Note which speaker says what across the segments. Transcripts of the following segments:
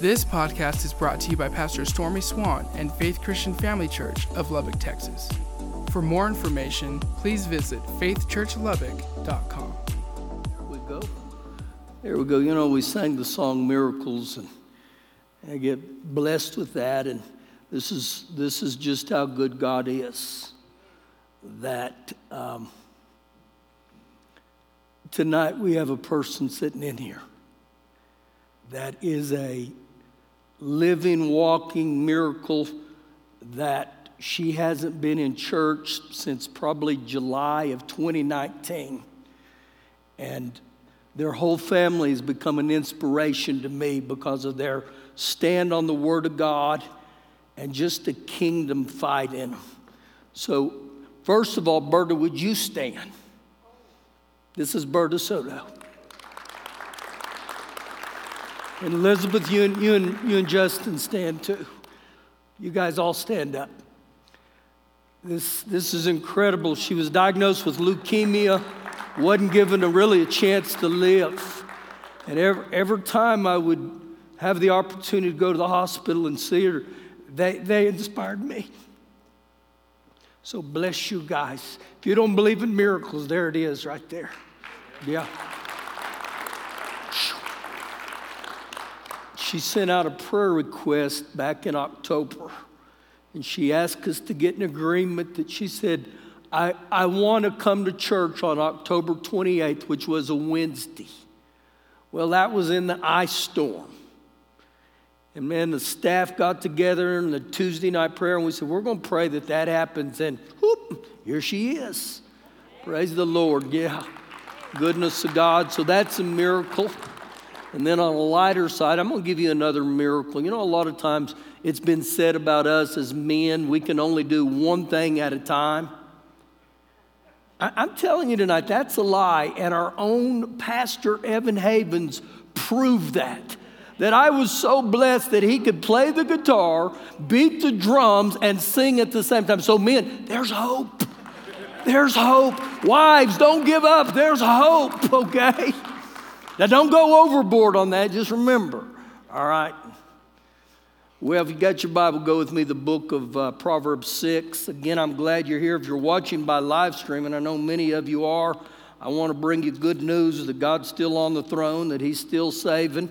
Speaker 1: This podcast is brought to you by Pastor Stormy Swan and Faith Christian Family Church of Lubbock, Texas. For more information, please visit faithchurchlubbock.com.
Speaker 2: There we go. There we go. You know, we sang the song Miracles, and I get blessed with that. And this is, this is just how good God is. That um, tonight we have a person sitting in here that is a living, walking miracle that she hasn't been in church since probably July of 2019. And their whole family has become an inspiration to me because of their stand on the Word of God and just a kingdom fight in them. So, first of all, Berta, would you stand? This is Berta Soto. And Elizabeth, you and, you, and, you and Justin stand too. You guys all stand up. This, this is incredible. She was diagnosed with leukemia, wasn't given a, really a chance to live. And every, every time I would have the opportunity to go to the hospital and see her, they, they inspired me. So bless you guys. If you don't believe in miracles, there it is right there. Yeah. She sent out a prayer request back in October. And she asked us to get an agreement that she said, I, I want to come to church on October 28th, which was a Wednesday. Well, that was in the ice storm. And man, the staff got together in the Tuesday night prayer and we said, We're going to pray that that happens. And whoop, here she is. Praise the Lord. Yeah. Goodness of God. So that's a miracle. And then on a lighter side, I'm going to give you another miracle. You know, a lot of times it's been said about us as men, we can only do one thing at a time. I'm telling you tonight, that's a lie. And our own pastor, Evan Havens, proved that. That I was so blessed that he could play the guitar, beat the drums, and sing at the same time. So, men, there's hope. There's hope. Wives, don't give up. There's hope, okay? Now, don't go overboard on that. Just remember, all right? Well, if you got your Bible, go with me the book of uh, Proverbs 6. Again, I'm glad you're here. If you're watching by live stream, and I know many of you are, I want to bring you good news that God's still on the throne, that He's still saving.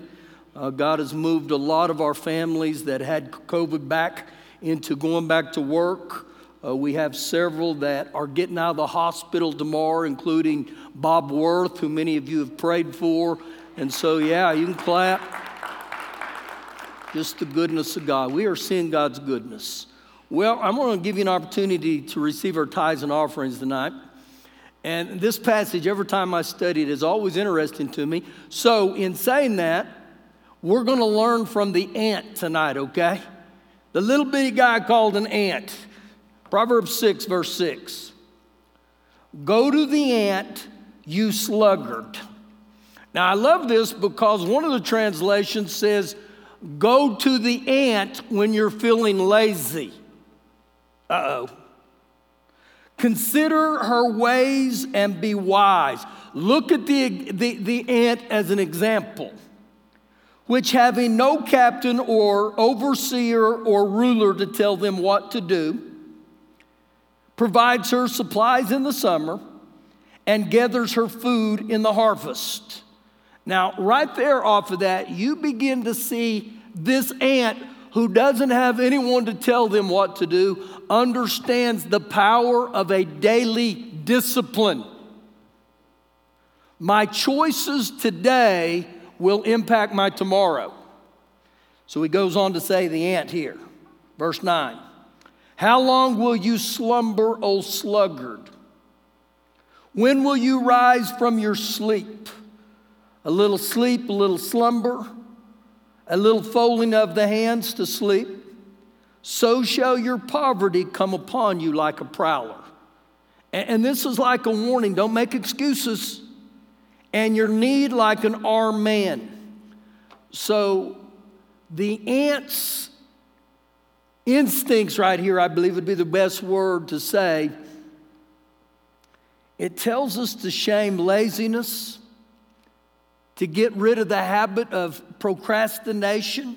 Speaker 2: Uh, God has moved a lot of our families that had COVID back into going back to work. Uh, we have several that are getting out of the hospital tomorrow, including Bob Worth, who many of you have prayed for. And so, yeah, you can clap. Just the goodness of God. We are seeing God's goodness. Well, I'm going to give you an opportunity to receive our tithes and offerings tonight. And this passage, every time I study it, is always interesting to me. So, in saying that, we're going to learn from the ant tonight, okay? The little bitty guy called an ant. Proverbs 6, verse 6. Go to the ant, you sluggard. Now, I love this because one of the translations says, Go to the ant when you're feeling lazy. Uh oh. Consider her ways and be wise. Look at the, the, the ant as an example, which having no captain or overseer or ruler to tell them what to do, provides her supplies in the summer, and gathers her food in the harvest. Now, right there off of that, you begin to see this ant who doesn't have anyone to tell them what to do understands the power of a daily discipline. My choices today will impact my tomorrow. So he goes on to say the ant here, verse 9. How long will you slumber, O sluggard? When will you rise from your sleep? A little sleep, a little slumber, a little folding of the hands to sleep. So shall your poverty come upon you like a prowler. And this is like a warning don't make excuses. And your need like an armed man. So the ants Instincts, right here, I believe would be the best word to say. It tells us to shame laziness, to get rid of the habit of procrastination,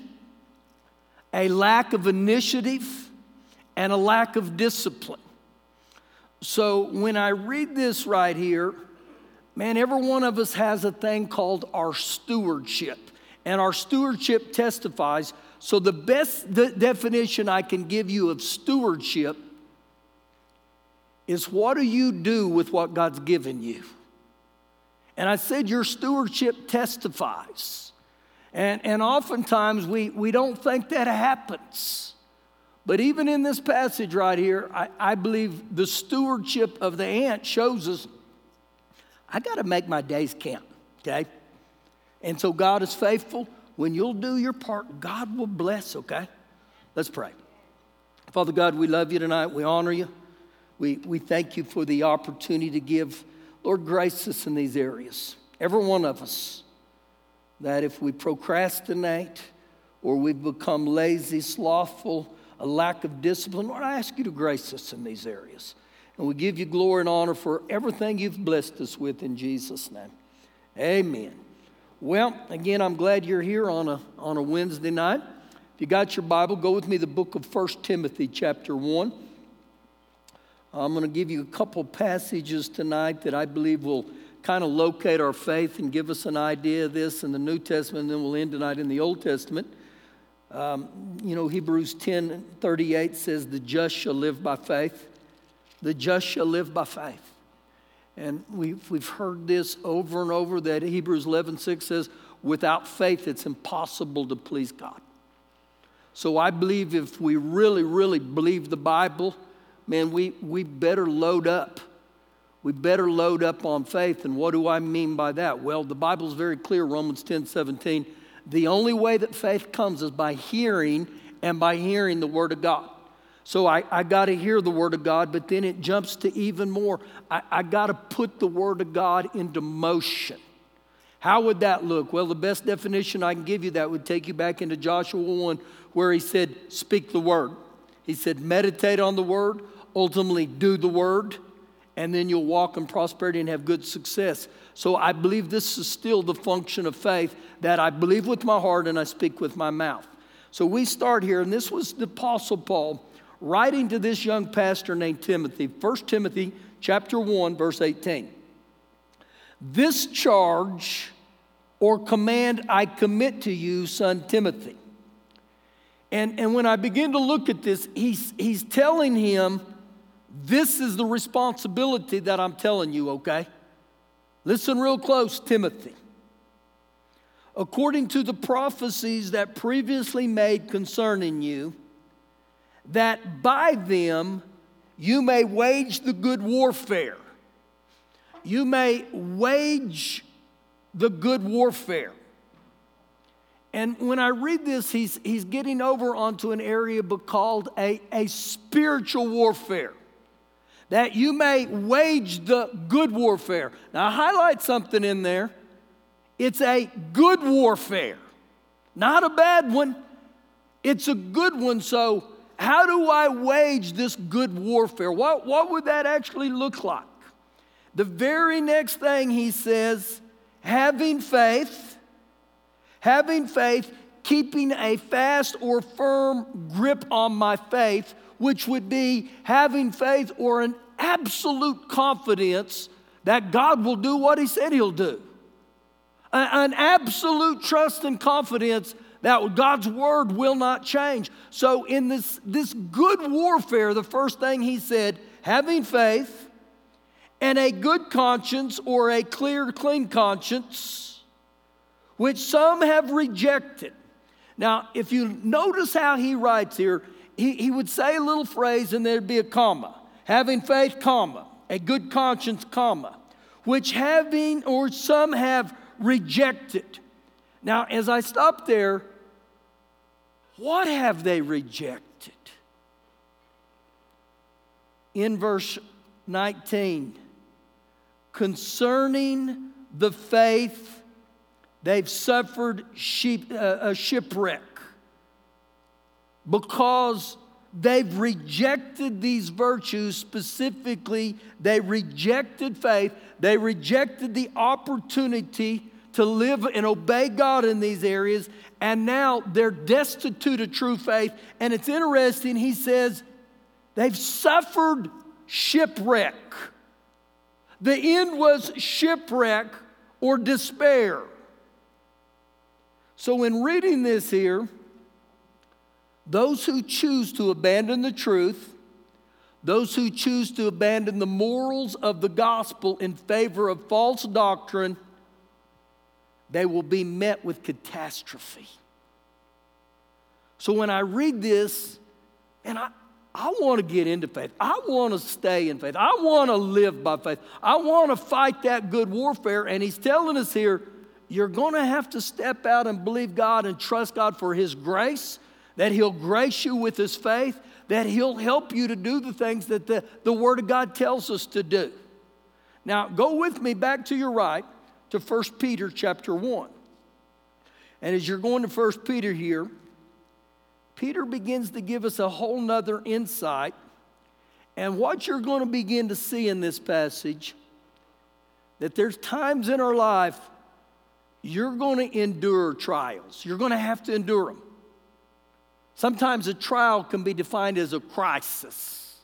Speaker 2: a lack of initiative, and a lack of discipline. So when I read this right here, man, every one of us has a thing called our stewardship. And our stewardship testifies. So the best de- definition I can give you of stewardship is what do you do with what God's given you? And I said your stewardship testifies. And, and oftentimes we, we don't think that happens. But even in this passage right here, I, I believe the stewardship of the ant shows us I got to make my days count, okay? And so God is faithful. When you'll do your part, God will bless, okay? Let's pray. Father God, we love you tonight. We honor you. We, we thank you for the opportunity to give, Lord, grace us in these areas. Every one of us, that if we procrastinate or we've become lazy, slothful, a lack of discipline. Lord, I ask you to grace us in these areas. And we give you glory and honor for everything you've blessed us with in Jesus' name. Amen. Well, again, I'm glad you're here on a, on a Wednesday night. If you got your Bible, go with me the book of 1 Timothy, chapter 1. I'm going to give you a couple passages tonight that I believe will kind of locate our faith and give us an idea of this in the New Testament, and then we'll end tonight in the Old Testament. Um, you know, Hebrews 10 38 says, The just shall live by faith. The just shall live by faith. And we've, we've heard this over and over that Hebrews 11 6 says, Without faith, it's impossible to please God. So I believe if we really, really believe the Bible, man, we, we better load up. We better load up on faith. And what do I mean by that? Well, the Bible's very clear, Romans 10 17. The only way that faith comes is by hearing and by hearing the Word of God. So I, I got to hear the Word of God, but then it jumps to even more. I, I got to put the Word of God into motion. How would that look? Well, the best definition I can give you that would take you back into Joshua 1, where he said, Speak the Word. He said, Meditate on the Word, ultimately do the Word, and then you'll walk in prosperity and have good success. So I believe this is still the function of faith that I believe with my heart and I speak with my mouth. So we start here, and this was the Apostle Paul writing to this young pastor named Timothy, 1 Timothy chapter 1, verse 18. This charge or command I commit to you, son Timothy. And, and when I begin to look at this, he's, he's telling him, This is the responsibility that I'm telling you, okay? Listen real close, Timothy. According to the prophecies that previously made concerning you, that by them you may wage the good warfare. You may wage the good warfare. And when I read this, he's, he's getting over onto an area called a, a spiritual warfare that you may wage the good warfare. Now, highlight something in there. It's a good warfare, not a bad one. It's a good one. So, how do I wage this good warfare? What, what would that actually look like? The very next thing he says, having faith, having faith, keeping a fast or firm grip on my faith which would be having faith or an absolute confidence that God will do what He said He'll do. An absolute trust and confidence that God's word will not change. So, in this, this good warfare, the first thing He said, having faith and a good conscience or a clear, clean conscience, which some have rejected. Now, if you notice how he writes here, he, he would say a little phrase and there'd be a comma. Having faith, comma. A good conscience, comma. Which having or some have rejected. Now, as I stop there, what have they rejected? In verse 19, concerning the faith, they've suffered sheep, uh, a shipwreck because they've rejected these virtues specifically they rejected faith they rejected the opportunity to live and obey God in these areas, and now they're destitute of true faith. And it's interesting, he says, they've suffered shipwreck. The end was shipwreck or despair. So, in reading this here, those who choose to abandon the truth, those who choose to abandon the morals of the gospel in favor of false doctrine, they will be met with catastrophe. So when I read this, and I, I want to get into faith. I want to stay in faith. I want to live by faith. I want to fight that good warfare. And he's telling us here, you're going to have to step out and believe God and trust God for his grace, that he'll grace you with his faith, that he'll help you to do the things that the, the Word of God tells us to do. Now, go with me back to your right to 1 Peter chapter 1. And as you're going to 1 Peter here, Peter begins to give us a whole nother insight. And what you're going to begin to see in this passage, that there's times in our life you're going to endure trials. You're going to have to endure them. Sometimes a trial can be defined as a crisis.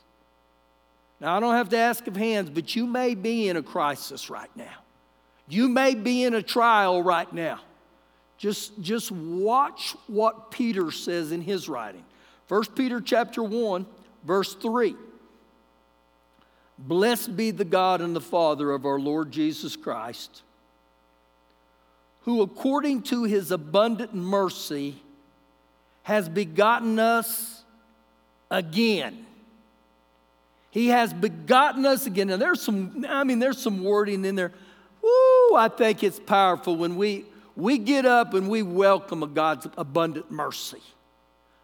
Speaker 2: Now, I don't have to ask of hands, but you may be in a crisis right now. You may be in a trial right now. Just, just watch what Peter says in his writing. 1 Peter chapter 1, verse 3. Blessed be the God and the Father of our Lord Jesus Christ, who according to his abundant mercy has begotten us again. He has begotten us again. Now there's some, I mean, there's some wording in there. Woo, I think it's powerful when we we get up and we welcome a God's abundant mercy.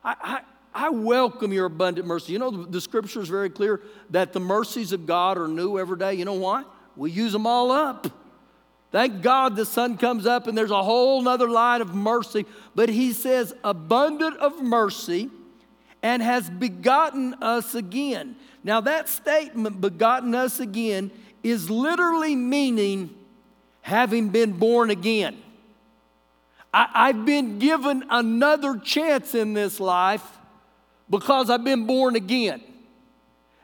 Speaker 2: I, I, I welcome your abundant mercy. You know, the, the scripture is very clear that the mercies of God are new every day. You know why? We use them all up. Thank God the sun comes up and there's a whole nother line of mercy. But he says, abundant of mercy and has begotten us again. Now, that statement, begotten us again, is literally meaning having been born again. I, have been given another chance in this life because I've been born again.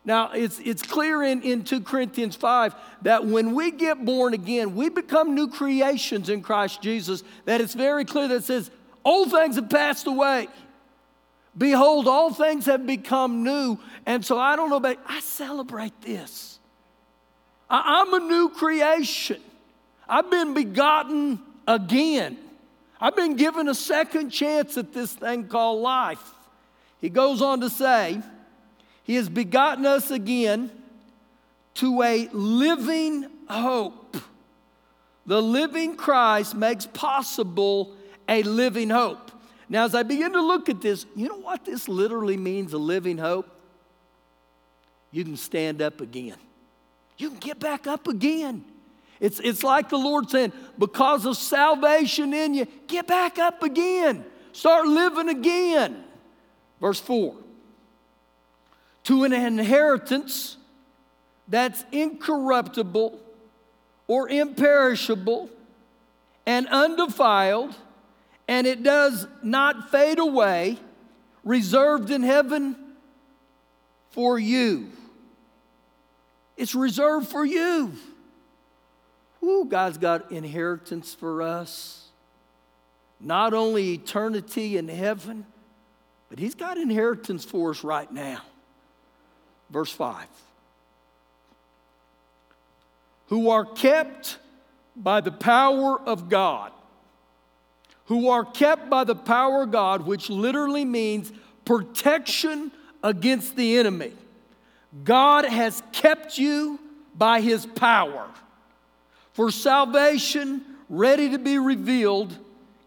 Speaker 2: Now, it's, it's clear in, in 2 Corinthians 5 that when we get born again, we become new creations in Christ Jesus. That it's very clear that says, Old things have passed away. Behold, all things have become new. And so I don't know about, I celebrate this. I, I'm a new creation. I've been begotten again. I've been given a second chance at this thing called life. He goes on to say, He has begotten us again to a living hope. The living Christ makes possible a living hope. Now, as I begin to look at this, you know what this literally means a living hope? You can stand up again. You can get back up again. It's, it's like the Lord saying, because of salvation in you, get back up again. Start living again. Verse 4 To an inheritance that's incorruptible or imperishable and undefiled, and it does not fade away, reserved in heaven for you. It's reserved for you. Ooh, God's got inheritance for us. Not only eternity in heaven, but He's got inheritance for us right now. Verse 5 Who are kept by the power of God. Who are kept by the power of God, which literally means protection against the enemy. God has kept you by His power for salvation ready to be revealed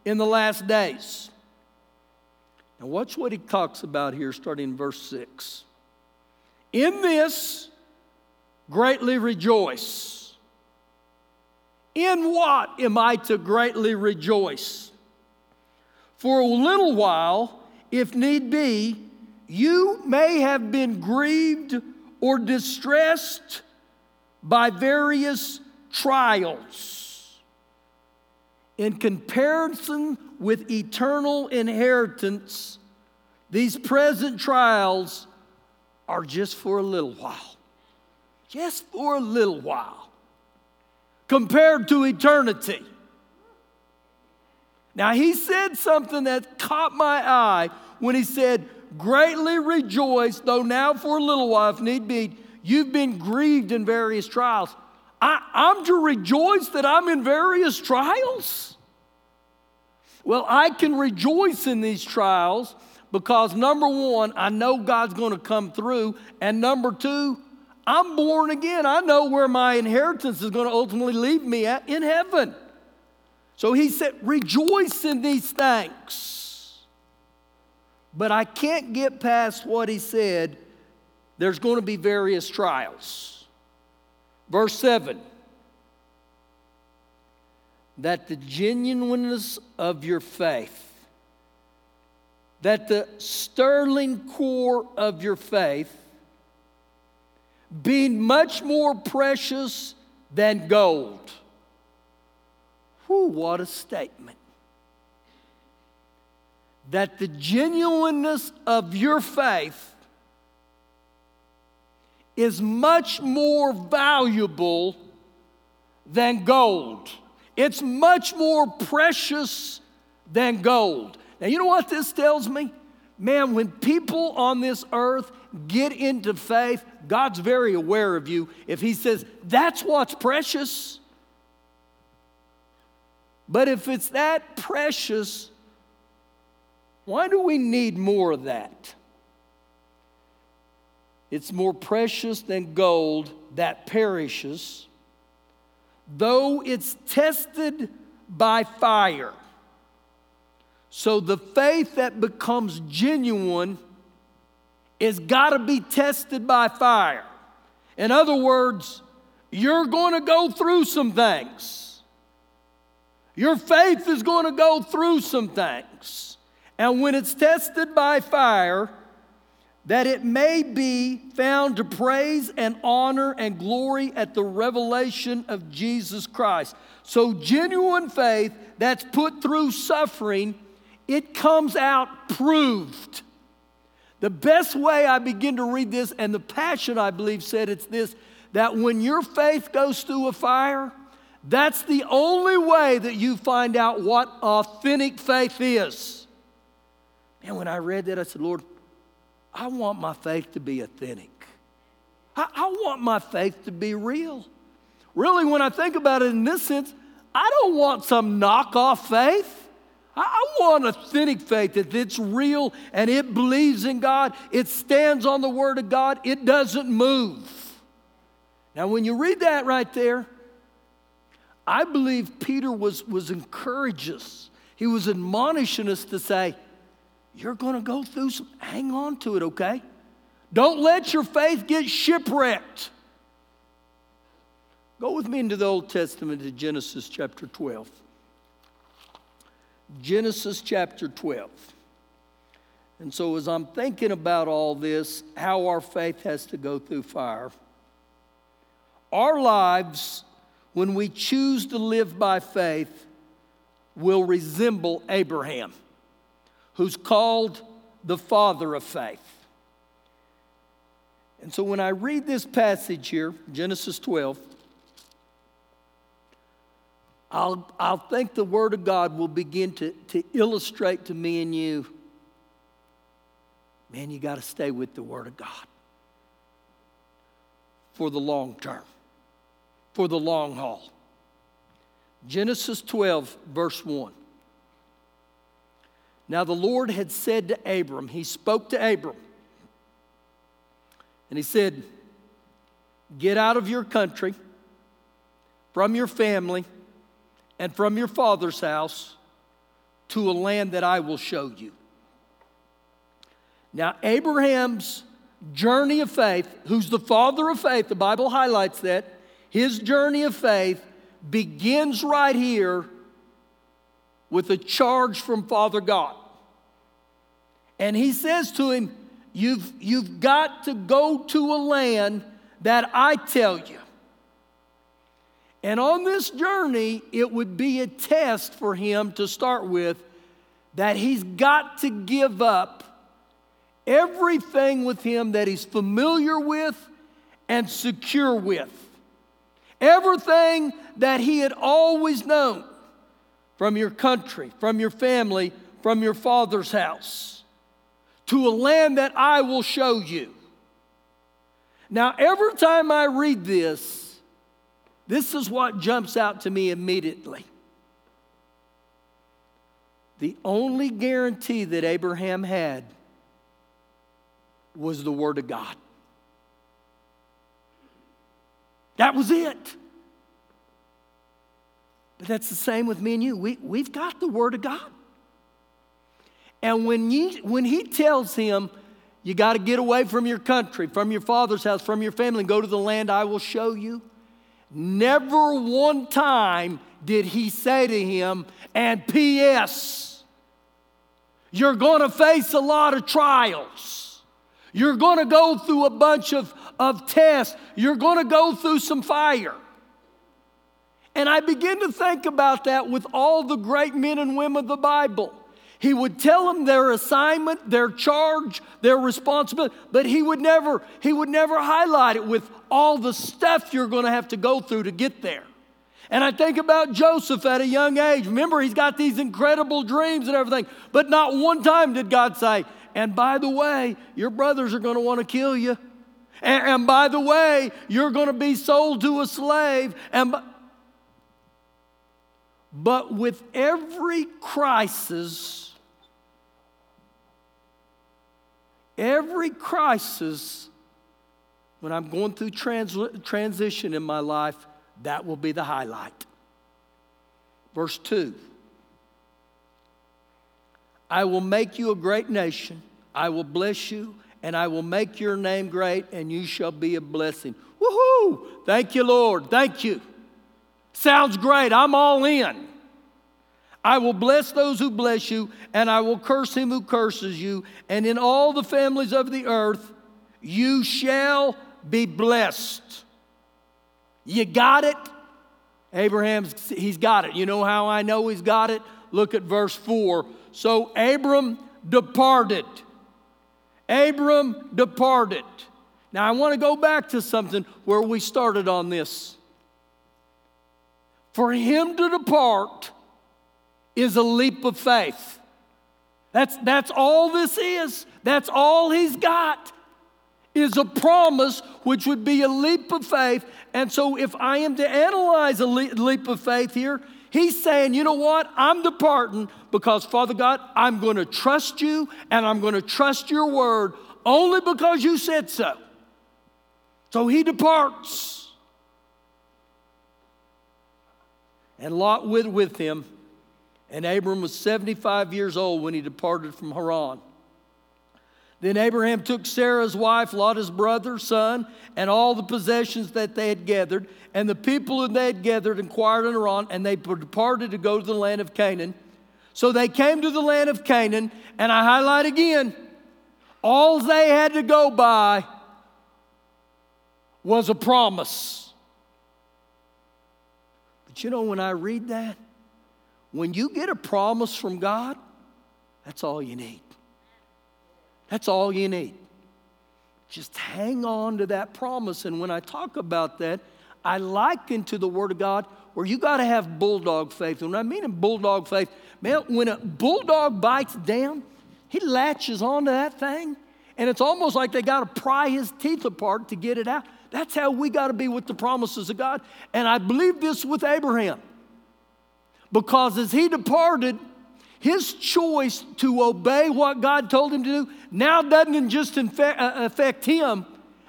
Speaker 2: in the last days. Now, watch what he talks about here, starting in verse 6. In this, greatly rejoice. In what am I to greatly rejoice? For a little while, if need be, you may have been grieved or distressed by various trials. in comparison with eternal inheritance, these present trials are just for a little while. Just for a little while. Compared to eternity. Now, he said something that caught my eye when he said, Greatly rejoice, though now for a little while, if need be, you've been grieved in various trials. I, I'm to rejoice that I'm in various trials. Well, I can rejoice in these trials because number one, I know God's going to come through. And number two, I'm born again. I know where my inheritance is going to ultimately leave me at in heaven. So he said, Rejoice in these things. But I can't get past what he said. There's going to be various trials. Verse 7 that the genuineness of your faith, that the sterling core of your faith, being much more precious than gold Whew, what a statement. That the genuineness of your faith is much more valuable than gold. It's much more precious than gold. Now, you know what this tells me? Man, when people on this earth get into faith, God's very aware of you. If He says, that's what's precious, but if it's that precious, why do we need more of that? It's more precious than gold that perishes, though it's tested by fire. So the faith that becomes genuine is got to be tested by fire. In other words, you're going to go through some things. Your faith is going to go through some things. And when it's tested by fire, that it may be found to praise and honor and glory at the revelation of Jesus Christ. So, genuine faith that's put through suffering, it comes out proved. The best way I begin to read this, and the passion I believe said it's this that when your faith goes through a fire, that's the only way that you find out what authentic faith is. And when I read that, I said, Lord, I want my faith to be authentic. I, I want my faith to be real. Really, when I think about it in this sense, I don't want some knockoff faith. I want authentic faith that it's real and it believes in God. It stands on the Word of God. It doesn't move. Now, when you read that right there, I believe Peter was, was encouraging us. He was admonishing us to say, You're going to go through some, hang on to it, okay? Don't let your faith get shipwrecked. Go with me into the Old Testament to Genesis chapter 12. Genesis chapter 12. And so, as I'm thinking about all this, how our faith has to go through fire, our lives when we choose to live by faith, will resemble Abraham, who's called the father of faith. And so when I read this passage here, Genesis 12, I'll, I'll think the Word of God will begin to, to illustrate to me and you man, you got to stay with the Word of God for the long term for the long haul. Genesis 12, verse 1. Now the Lord had said to Abram, He spoke to Abram, and He said, Get out of your country, from your family, and from your father's house to a land that I will show you. Now, Abraham's journey of faith, who's the father of faith, the Bible highlights that, his journey of faith begins right here with a charge from Father God. And he says to him, You've, you've got to go to a land that I tell you. And on this journey, it would be a test for him to start with that he's got to give up everything with him that he's familiar with and secure with. Everything that he had always known from your country, from your family, from your father's house, to a land that I will show you. Now, every time I read this, this is what jumps out to me immediately. The only guarantee that Abraham had was the Word of God. That was it. But that's the same with me and you. We, we've got the Word of God. And when, you, when He tells him, you got to get away from your country, from your father's house, from your family, and go to the land I will show you, never one time did He say to him, and P.S., you're going to face a lot of trials. You're going to go through a bunch of, of tests. You're going to go through some fire. And I begin to think about that with all the great men and women of the Bible. He would tell them their assignment, their charge, their responsibility, but he would never, he would never highlight it with all the stuff you're going to have to go through to get there. And I think about Joseph at a young age. Remember, he's got these incredible dreams and everything, but not one time did God say, and by the way, your brothers are going to want to kill you. And, and by the way, you're going to be sold to a slave. And but with every crisis, every crisis, when I'm going through trans- transition in my life, that will be the highlight. Verse 2 I will make you a great nation, I will bless you, and I will make your name great, and you shall be a blessing. Woohoo! Thank you, Lord. Thank you. Sounds great. I'm all in. I will bless those who bless you, and I will curse him who curses you. And in all the families of the earth, you shall be blessed. You got it? Abraham's, he's got it. You know how I know he's got it? Look at verse 4. So Abram departed. Abram departed. Now I want to go back to something where we started on this. For him to depart is a leap of faith. That's, that's all this is. That's all he's got is a promise which would be a leap of faith. And so, if I am to analyze a leap of faith here, he's saying, you know what? I'm departing because, Father God, I'm going to trust you and I'm going to trust your word only because you said so. So he departs. And Lot with, with him. And Abram was 75 years old when he departed from Haran. Then Abraham took Sarah's wife, Lot his brother, son, and all the possessions that they had gathered, and the people that they had gathered inquired in Haran, and they departed to go to the land of Canaan. So they came to the land of Canaan, and I highlight again, all they had to go by was a promise. But you know, when I read that, when you get a promise from God, that's all you need. That's all you need. Just hang on to that promise. And when I talk about that, I liken to the Word of God where you got to have bulldog faith. And when I mean in bulldog faith, man, when a bulldog bites down, he latches onto that thing. And it's almost like they got to pry his teeth apart to get it out. That's how we got to be with the promises of God. And I believe this with Abraham. Because as he departed, his choice to obey what God told him to do now doesn't just uh, affect him.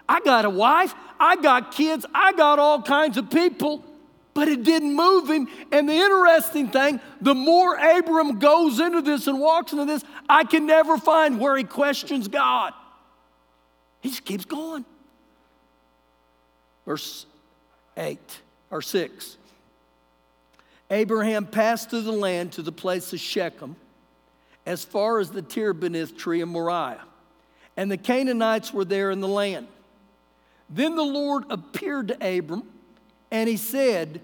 Speaker 2: I got a wife, I got kids, I got all kinds of people, but it didn't move him. And the interesting thing, the more Abram goes into this and walks into this, I can never find where he questions God. He just keeps going verse 8 or 6. Abraham passed through the land to the place of Shechem, as far as the terebinth tree of Moriah. And the Canaanites were there in the land. Then the Lord appeared to Abram, and he said,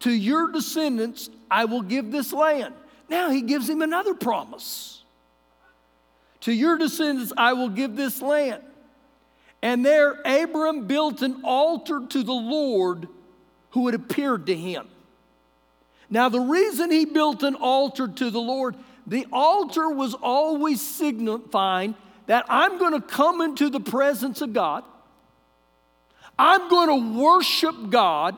Speaker 2: To your descendants I will give this land. Now he gives him another promise. To your descendants I will give this land. And there Abram built an altar to the Lord who had appeared to him. Now, the reason he built an altar to the Lord, the altar was always signifying that I'm going to come into the presence of God. I'm going to worship God.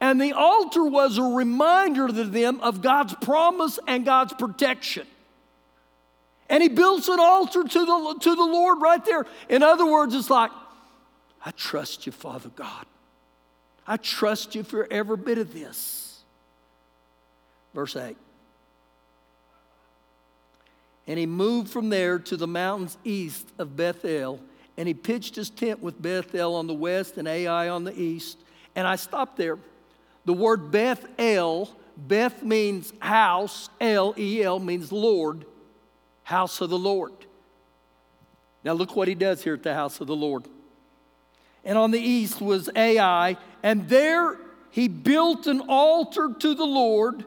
Speaker 2: And the altar was a reminder to them of God's promise and God's protection. And he builds an altar to the, to the Lord right there. In other words, it's like, I trust you, Father God. I trust you for every bit of this. Verse 8. And he moved from there to the mountains east of Bethel, and he pitched his tent with Bethel on the west and Ai on the east. And I stopped there. The word Bethel, Beth means house, L E L means Lord house of the Lord. Now, look what he does here at the house of the Lord. And on the east was Ai, and there he built an altar to the Lord,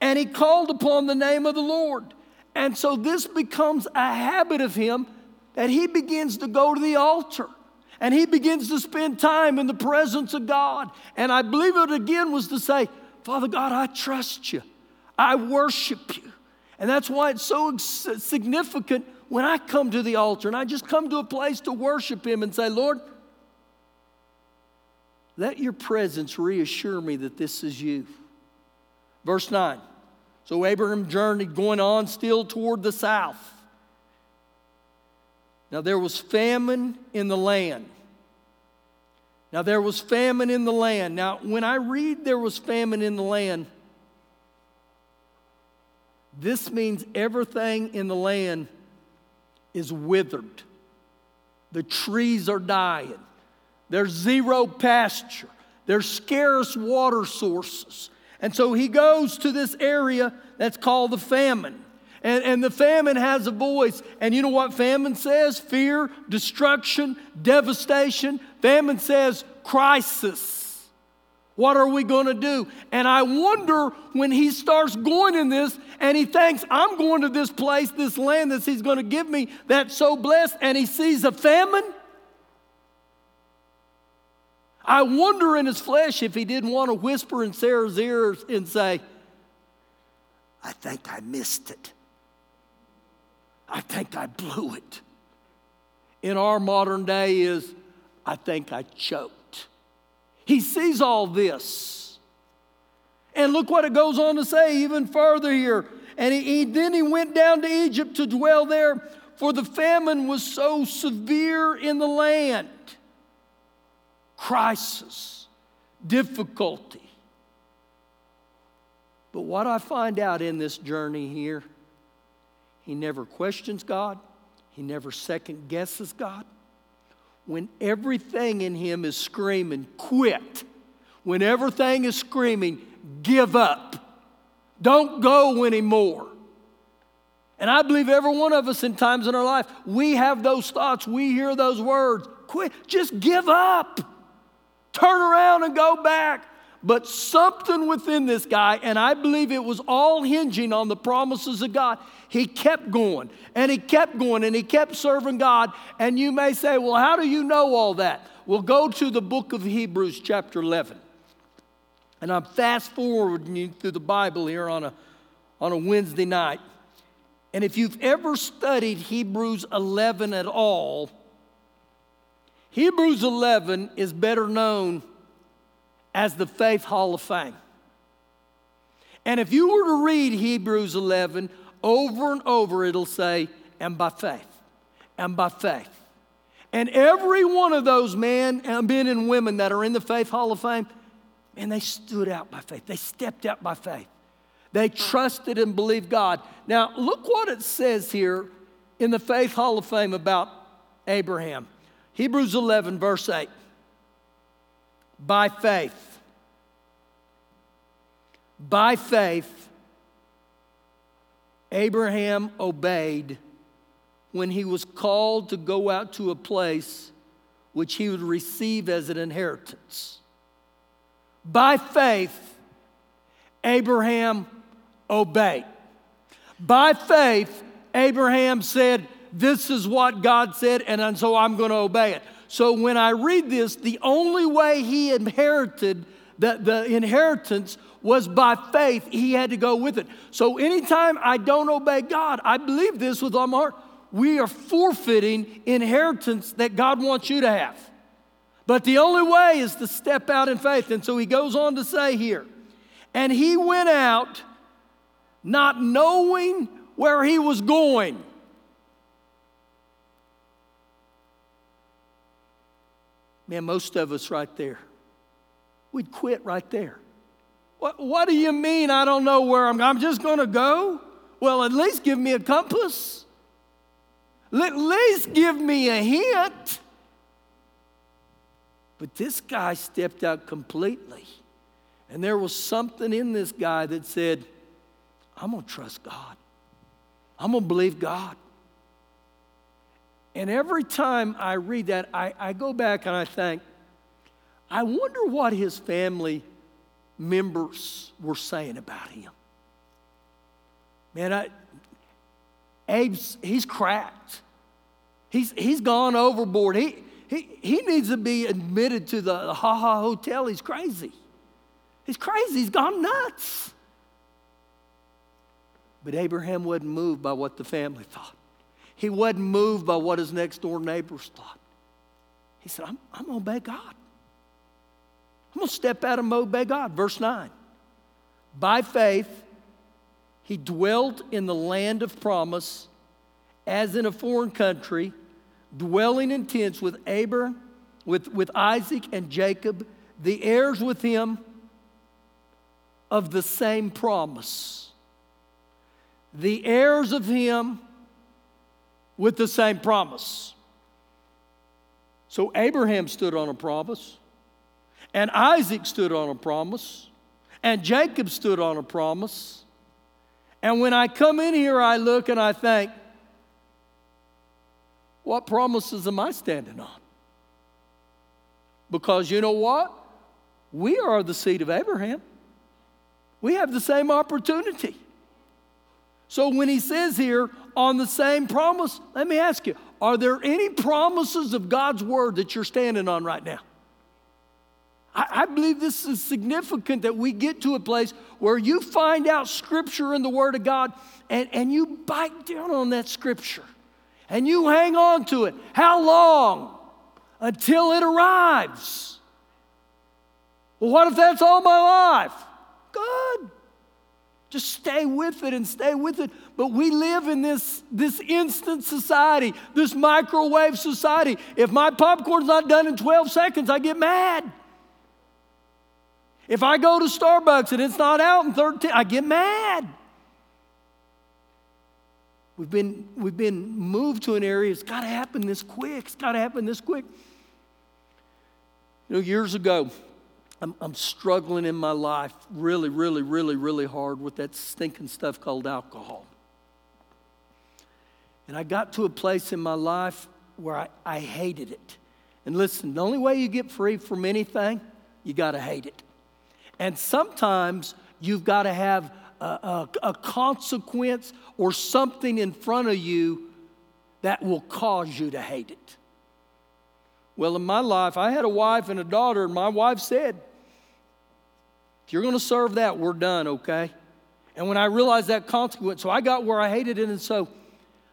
Speaker 2: and he called upon the name of the Lord. And so this becomes a habit of him that he begins to go to the altar and he begins to spend time in the presence of God. And I believe it again was to say, Father God, I trust you, I worship you. And that's why it's so significant when I come to the altar and I just come to a place to worship Him and say, Lord, let your presence reassure me that this is you. Verse 9. So Abraham journeyed going on still toward the south. Now there was famine in the land. Now there was famine in the land. Now, when I read there was famine in the land, this means everything in the land is withered. The trees are dying. There's zero pasture. There's scarce water sources. And so he goes to this area that's called the famine. And, and the famine has a voice. And you know what famine says? Fear, destruction, devastation. Famine says crisis. What are we going to do? And I wonder when he starts going in this and he thinks, I'm going to this place, this land that he's going to give me that's so blessed, and he sees a famine. I wonder in his flesh if he didn't want to whisper in Sarah's ears and say, I think I missed it. I think I blew it. In our modern day, is I think I choked. He sees all this. And look what it goes on to say even further here. And he, he, then he went down to Egypt to dwell there, for the famine was so severe in the land. Crisis, difficulty. But what I find out in this journey here, he never questions God, he never second guesses God when everything in him is screaming, quit. When everything is screaming, give up. Don't go anymore. And I believe every one of us in times in our life, we have those thoughts, we hear those words. Quit, just give up. Turn around and go back. But something within this guy, and I believe it was all hinging on the promises of God, he kept going and he kept going and he kept serving God. And you may say, well, how do you know all that? Well, go to the book of Hebrews, chapter 11. And I'm fast forwarding you through the Bible here on a, on a Wednesday night. And if you've ever studied Hebrews 11 at all, Hebrews 11 is better known as the Faith Hall of Fame. And if you were to read Hebrews 11 over and over, it'll say, and by faith, and by faith. And every one of those men and men and women that are in the Faith Hall of Fame, man, they stood out by faith. They stepped out by faith. They trusted and believed God. Now, look what it says here in the Faith Hall of Fame about Abraham. Hebrews 11, verse 8 by faith. By faith, Abraham obeyed when he was called to go out to a place which he would receive as an inheritance. By faith, Abraham obeyed. By faith, Abraham said, This is what God said, and so I'm going to obey it. So when I read this, the only way he inherited the, the inheritance was by faith. He had to go with it. So anytime I don't obey God, I believe this with all my heart, we are forfeiting inheritance that God wants you to have. But the only way is to step out in faith. And so he goes on to say here, and he went out not knowing where he was going. Man, most of us right there, we'd quit right there. What, what do you mean I don't know where I'm I'm just going to go? Well, at least give me a compass. At least give me a hint. But this guy stepped out completely. And there was something in this guy that said, I'm going to trust God. I'm going to believe God. And every time I read that, I, I go back and I think, I wonder what his family members were saying about him. Man, I, Abe's, he's cracked. He's, he's gone overboard. He, he, he needs to be admitted to the, Ha Ha Hotel. He's crazy. He's crazy. He's gone nuts. But Abraham wasn't moved by what the family thought. He wasn't moved by what his next door neighbors thought. He said, I'm, I'm going to obey God. I'm going to step out and obey God. Verse 9. By faith, he dwelt in the land of promise as in a foreign country, dwelling in tents with Abraham, with, with Isaac and Jacob, the heirs with him of the same promise the heirs of him with the same promise. So Abraham stood on a promise, and Isaac stood on a promise, and Jacob stood on a promise. And when I come in here, I look and I think, what promises am I standing on? Because you know what? We are the seed of Abraham. We have the same opportunity. So when he says here, on the same promise, let me ask you, are there any promises of God's word that you're standing on right now? I, believe this is significant that we get to a place where you find out scripture in the word of God and, and you bite down on that scripture and you hang on to it. How long? Until it arrives. Well, what if that's all my life? Good. Just stay with it and stay with it. But we live in this, this instant society, this microwave society. If my popcorn's not done in 12 seconds, I get mad. If I go to Starbucks and it's not out in 13, I get mad. We've been, we've been moved to an area, it's got to happen this quick. It's got to happen this quick. You know, years ago, I'm, I'm struggling in my life really, really, really, really hard with that stinking stuff called alcohol. And I got to a place in my life where I, I hated it. And listen, the only way you get free from anything, you got to hate it. And sometimes you've got to have a, a, consequence or something in front of you that will cause you to hate it. Well, in my life, I had a wife and a daughter, and my wife said, if you're going to serve that, we're done, okay? And when I realized that consequence, so I got where I hated it, and so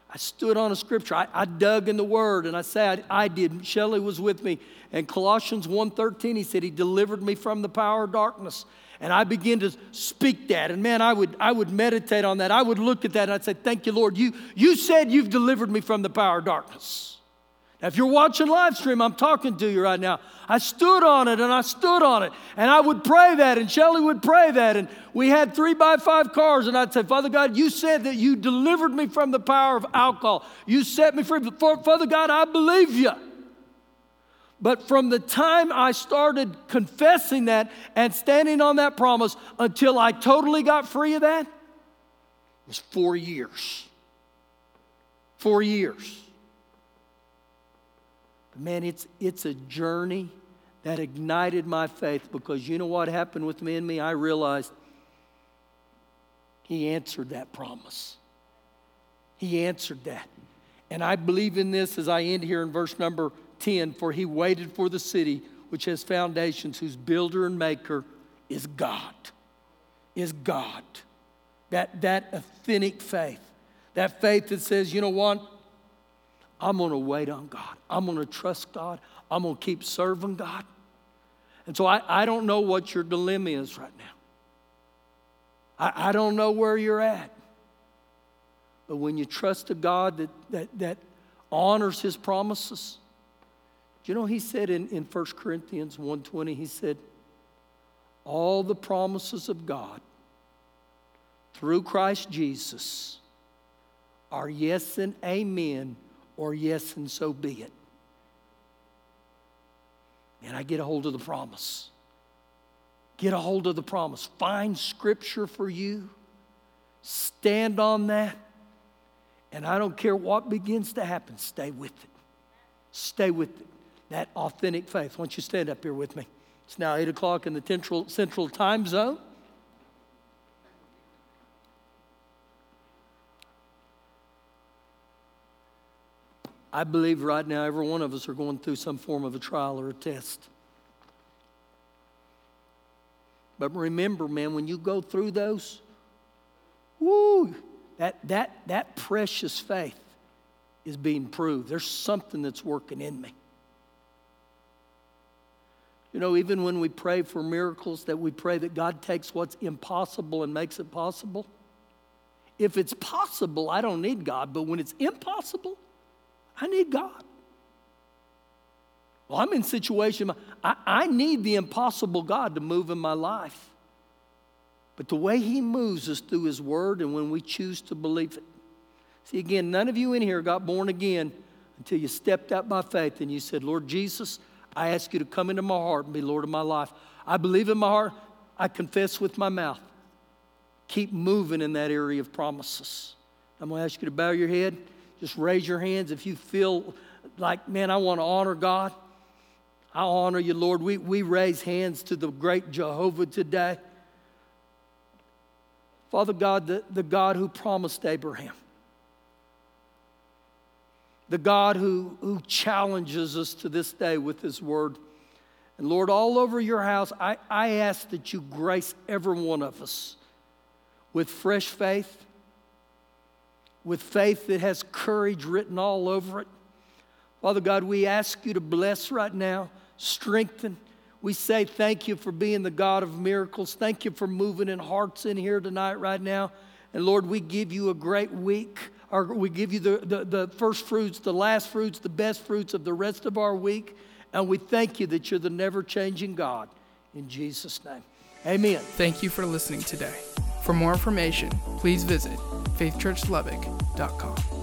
Speaker 2: I stood on a scripture. I, I dug in the word, and I said I, I did. Shelley was with me. And Colossians 1.13, he said, He delivered me from the power of darkness. And I begin to speak that. And man, I would, I would meditate on that. I would look at that and I'd say, Thank you, Lord. You, you said you've delivered me from the power of darkness. Now, if you're watching live stream, I'm talking to you right now. I stood on it and I stood on it. And I would pray that, and Shelly would pray that. And we had three by five cars, and I'd say, Father God, you said that you delivered me from the power of alcohol. You set me free. Father God, I believe you. But from the time I started confessing that and standing on that promise until I totally got free of that, was four years. Four years. But man, it's, it's a journey that ignited my faith because you know what happened with me and me? I realized He answered that promise. He answered that. And I believe in this as I end here in verse number 10 for he waited for the city which has foundations, whose builder and maker is God. Is God. That, that authentic faith. That faith that says, you know what? I'm going to wait on God. I'm going to trust God. I'm going to keep serving God. And so I, I don't know what your dilemma is right now. I, I don't know where you're at. But when you trust a God that, that, that honors his promises, you know he said in, in 1 Corinthians 1.20, he said, all the promises of God through Christ Jesus are yes and amen or yes and so be it. And I get a hold of the promise. Get a hold of the promise. Find scripture for you. Stand on that. And I don't care what begins to happen, stay with it. Stay with it. That authentic faith. Why don't you stand up here with me? It's now 8 o'clock in the central, central time zone. I believe right now every one of us are going through some form of a trial or a test. But remember, man, when you go through those, woo, that, that, that precious faith is being proved. There's something that's working in me. You know, even when we pray for miracles, that we pray that God takes what's impossible and makes it possible. If it's possible, I don't need God, but when it's impossible, I need God. Well, I'm in a situation, I, I need the impossible God to move in my life. But the way He moves is through His Word and when we choose to believe it. See, again, none of you in here got born again until you stepped out by faith and you said, Lord Jesus, I ask you to come into my heart and be Lord of my life. I believe in my heart, I confess with my mouth. Keep moving in that area of promises. I'm going to ask you to bow your head. Just raise your hands if you feel like, man, I want to honor God. I honor you, Lord. We, we raise hands to the great Jehovah today. Father God, the, the God who promised Abraham, the God who, who challenges us to this day with his word. And Lord, all over your house, I, I ask that you grace every one of us with fresh faith, with faith that has courage written all over it. Father God, we ask you to bless right now, strengthen. We say thank you for being the God of miracles. Thank you for moving in hearts in here tonight, right now. And Lord, we give you a great week. Or we give you the, the, the first fruits, the last fruits, the best fruits of the rest of our week. And we thank you that you're the never changing God. In Jesus' name. Amen.
Speaker 1: Thank you for listening today. For more information, please visit faithchurchlubbock.com.